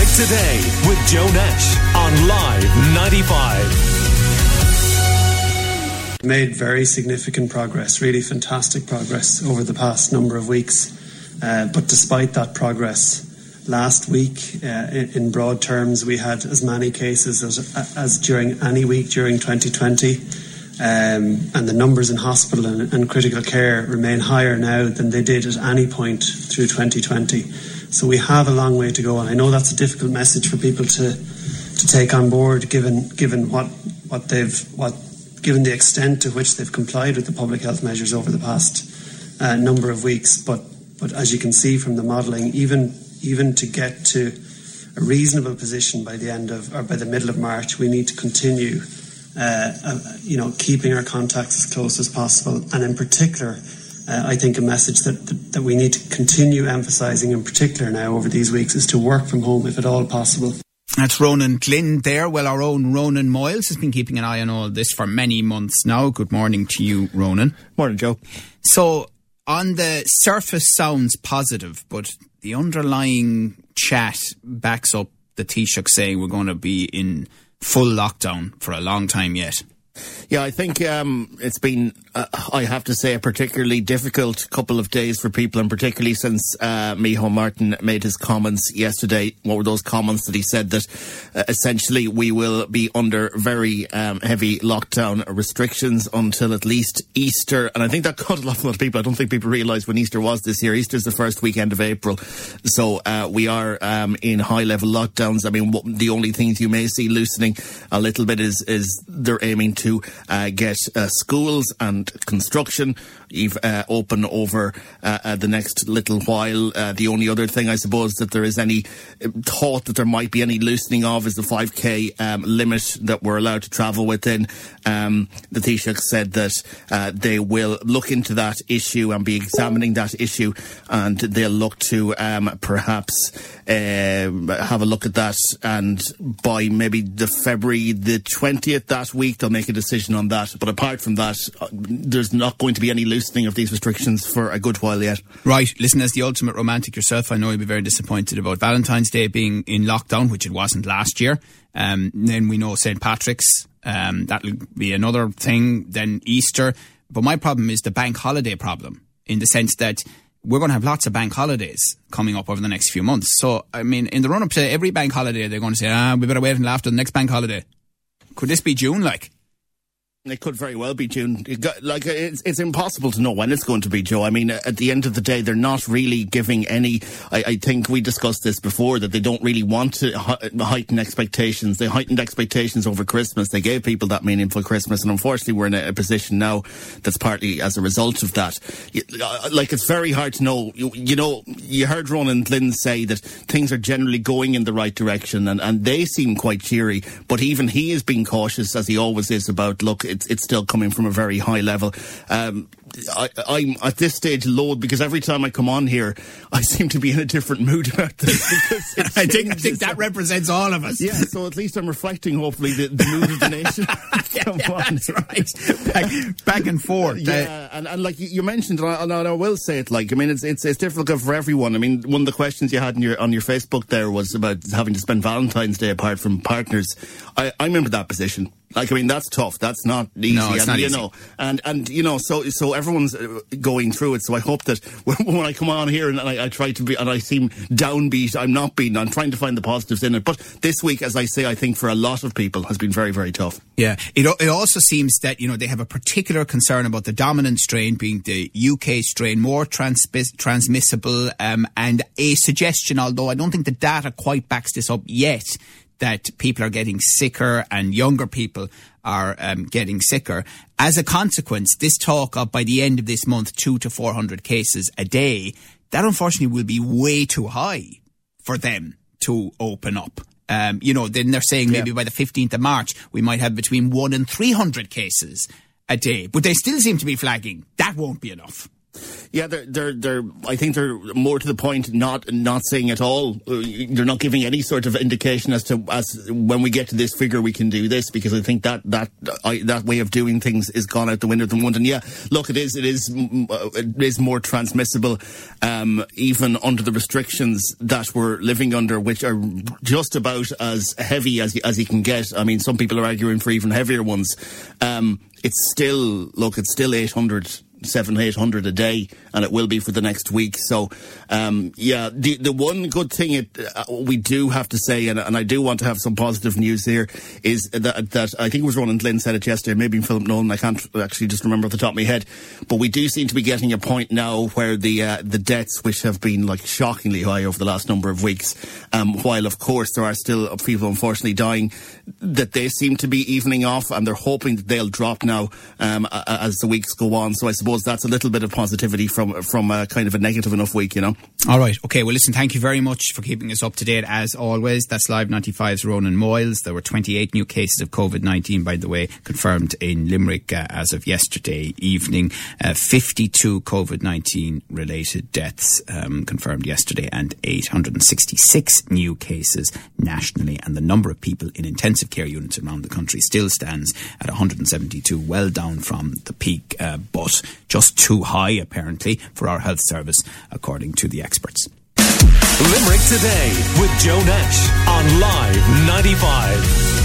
Today with Joe Nash on Live 95. Made very significant progress, really fantastic progress over the past number of weeks. Uh, but despite that progress, last week, uh, in, in, broad terms, we had as many cases as, as during any week during 2020. Um, and the numbers in hospital and, and, critical care remain higher now than they did at any point through 2020. So we have a long way to go, and I know that's a difficult message for people to to take on board, given given what what they've what given the extent to which they've complied with the public health measures over the past uh, number of weeks. But but as you can see from the modelling, even even to get to a reasonable position by the end of or by the middle of March, we need to continue, you know, keeping our contacts as close as possible, and in particular. Uh, I think a message that, that, that we need to continue emphasising in particular now over these weeks is to work from home if at all possible. That's Ronan Glynn there. Well, our own Ronan Moyles has been keeping an eye on all this for many months now. Good morning to you, Ronan. Morning, Joe. So, on the surface sounds positive, but the underlying chat backs up the Taoiseach saying we're going to be in full lockdown for a long time yet. Yeah, I think um, it's been, uh, I have to say, a particularly difficult couple of days for people, and particularly since uh, Micheál Martin made his comments yesterday. What were those comments that he said that uh, essentially we will be under very um, heavy lockdown restrictions until at least Easter? And I think that caught a lot of people. I don't think people realise when Easter was this year. Easter's the first weekend of April. So uh, we are um, in high level lockdowns. I mean, what, the only things you may see loosening a little bit is, is they're aiming to uh, get uh, schools and construction uh, open over uh, uh, the next little while. Uh, the only other thing, I suppose, that there is any thought that there might be any loosening of is the 5k um, limit that we're allowed to travel within. Um, the Taoiseach said that they will look into that issue and be examining that issue, and they'll look to um, perhaps have a look at that. And by maybe the February the 20th that week, they'll make a decision on that. But apart from that, there's not going to be any loosening loosening of these restrictions for a good while yet. Right. Listen, as the ultimate romantic yourself, I know you'll be very disappointed about Valentine's Day being in lockdown, which it wasn't last year. Um, then we know St. Patrick's, um, that'll be another thing. Then Easter. But my problem is the bank holiday problem in the sense that we're going to have lots of bank holidays coming up over the next few months. So, I mean, in the run up to every bank holiday, they're going to say, ah, we better wait until after the next bank holiday. Could this be June like? It could very well be June. It got, like it's, it's impossible to know when it's going to be, Joe. I mean, at the end of the day, they're not really giving any. I, I think we discussed this before that they don't really want to heighten expectations. They heightened expectations over Christmas. They gave people that meaningful Christmas, and unfortunately, we're in a, a position now that's partly as a result of that. Uh, like it's very hard to know. You, you know, you heard Ronan Glynn say that things are generally going in the right direction, and, and they seem quite cheery. But even he is being cautious, as he always is, about look it's it's still coming from a very high level. Um, I, am at this stage load because every time I come on here, I seem to be in a different mood about this. I think I think that represents all of us. Yeah, so at least I'm reflecting, hopefully, the, the mood of the nation. come yeah, on, that's right. Back, back and forth. Yeah, uh, and, and like you mentioned, and I, and I, will say it. Like I mean, it's, it's it's difficult for everyone. I mean, one of the questions you had in your on your Facebook there was about having to spend Valentine's Day apart from partners. I, I remember that position. Like I mean, that's tough. That's not easy. No, it's and, not you easy. know, and and you know, so so everyone's uh, going through it. So I hope that when, I come on here and I, I, try to be and I seem downbeat, I'm not being. I'm trying to find the positives in it. But this week, as I say, I think for a lot of people has been very very tough. Yeah, it it also seems that you know they have a particular concern about the dominant strain being the UK strain, more trans- transmissible, um, and a suggestion, although I don't think the data quite backs this up yet that people are getting sicker and younger people are um, getting sicker. As a consequence, this talk of by the end of this month, two to 400 cases a day, that unfortunately will be way too high for them to open up. Um, you know, then they're saying maybe yeah. by the 15th of March, we might have between one and 300 cases a day. But they still seem to be flagging that won't be enough. Yeah, they're, they're, they're, I think they're more to the point, not, not saying at all. Uh, they're not giving any sort of indication as to, as when we get to this figure, we can do this, because I think that, that, I, that way of doing things is gone out the window at the moment. And yeah, look, it is, it is, uh, it is more transmissible, um, even under the restrictions that we're living under, which are just about as heavy as, as you can get. I mean, some people are arguing for even heavier ones. Um, it's still, look, it's still 800 seven, eight hundred a day, and it will be for the next week. So, um, yeah, the the one good thing it, uh, we do have to say, and, and I do want to have some positive news here, is that that I think it was Ronan Glynn said it yesterday, maybe Philip Nolan. I can't actually just remember off the top of my head, but we do seem to be getting a point now where the uh, the deaths, which have been like shockingly high over the last number of weeks, um, while of course there are still people unfortunately dying, that they seem to be evening off, and they're hoping that they'll drop now um, as the weeks go on. So I suppose suppose that's a little bit of positivity from from a kind of a negative enough week, you know. All right, okay. Well, listen, thank you very much for keeping us up to date as always. That's Live 95's Ronan Moyles. There were 28 new cases of COVID 19, by the way, confirmed in Limerick uh, as of yesterday evening. Uh, 52 COVID 19 related deaths um, confirmed yesterday, and 866 new cases nationally. And the number of people in intensive care units around the country still stands at 172, well down from the peak, uh, but just too high, apparently, for our health service, according to the experts. Limerick Today with Joe Nash on Live 95.